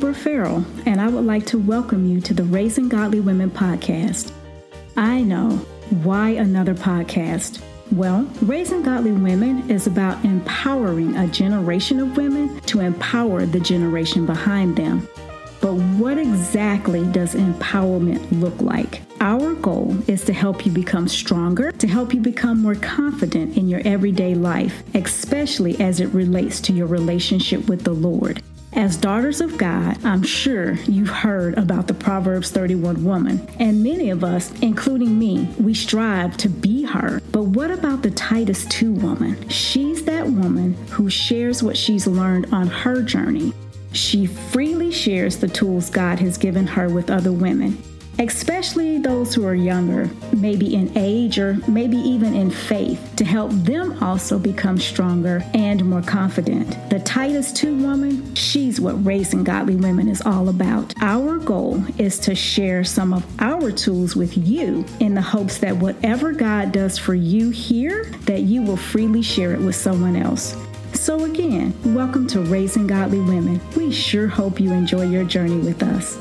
Libra Farrell, and I would like to welcome you to the Raising Godly Women podcast. I know why another podcast. Well, Raising Godly Women is about empowering a generation of women to empower the generation behind them. But what exactly does empowerment look like? Our goal is to help you become stronger, to help you become more confident in your everyday life, especially as it relates to your relationship with the Lord. As daughters of God, I'm sure you've heard about the Proverbs 31 woman, and many of us, including me, we strive to be her. But what about the Titus 2 woman? She's that woman who shares what she's learned on her journey. She freely shares the tools God has given her with other women especially those who are younger, maybe in age or maybe even in faith, to help them also become stronger and more confident. The Titus 2 woman, she's what raising godly women is all about. Our goal is to share some of our tools with you in the hopes that whatever God does for you here, that you will freely share it with someone else. So, again, welcome to Raising Godly Women. We sure hope you enjoy your journey with us.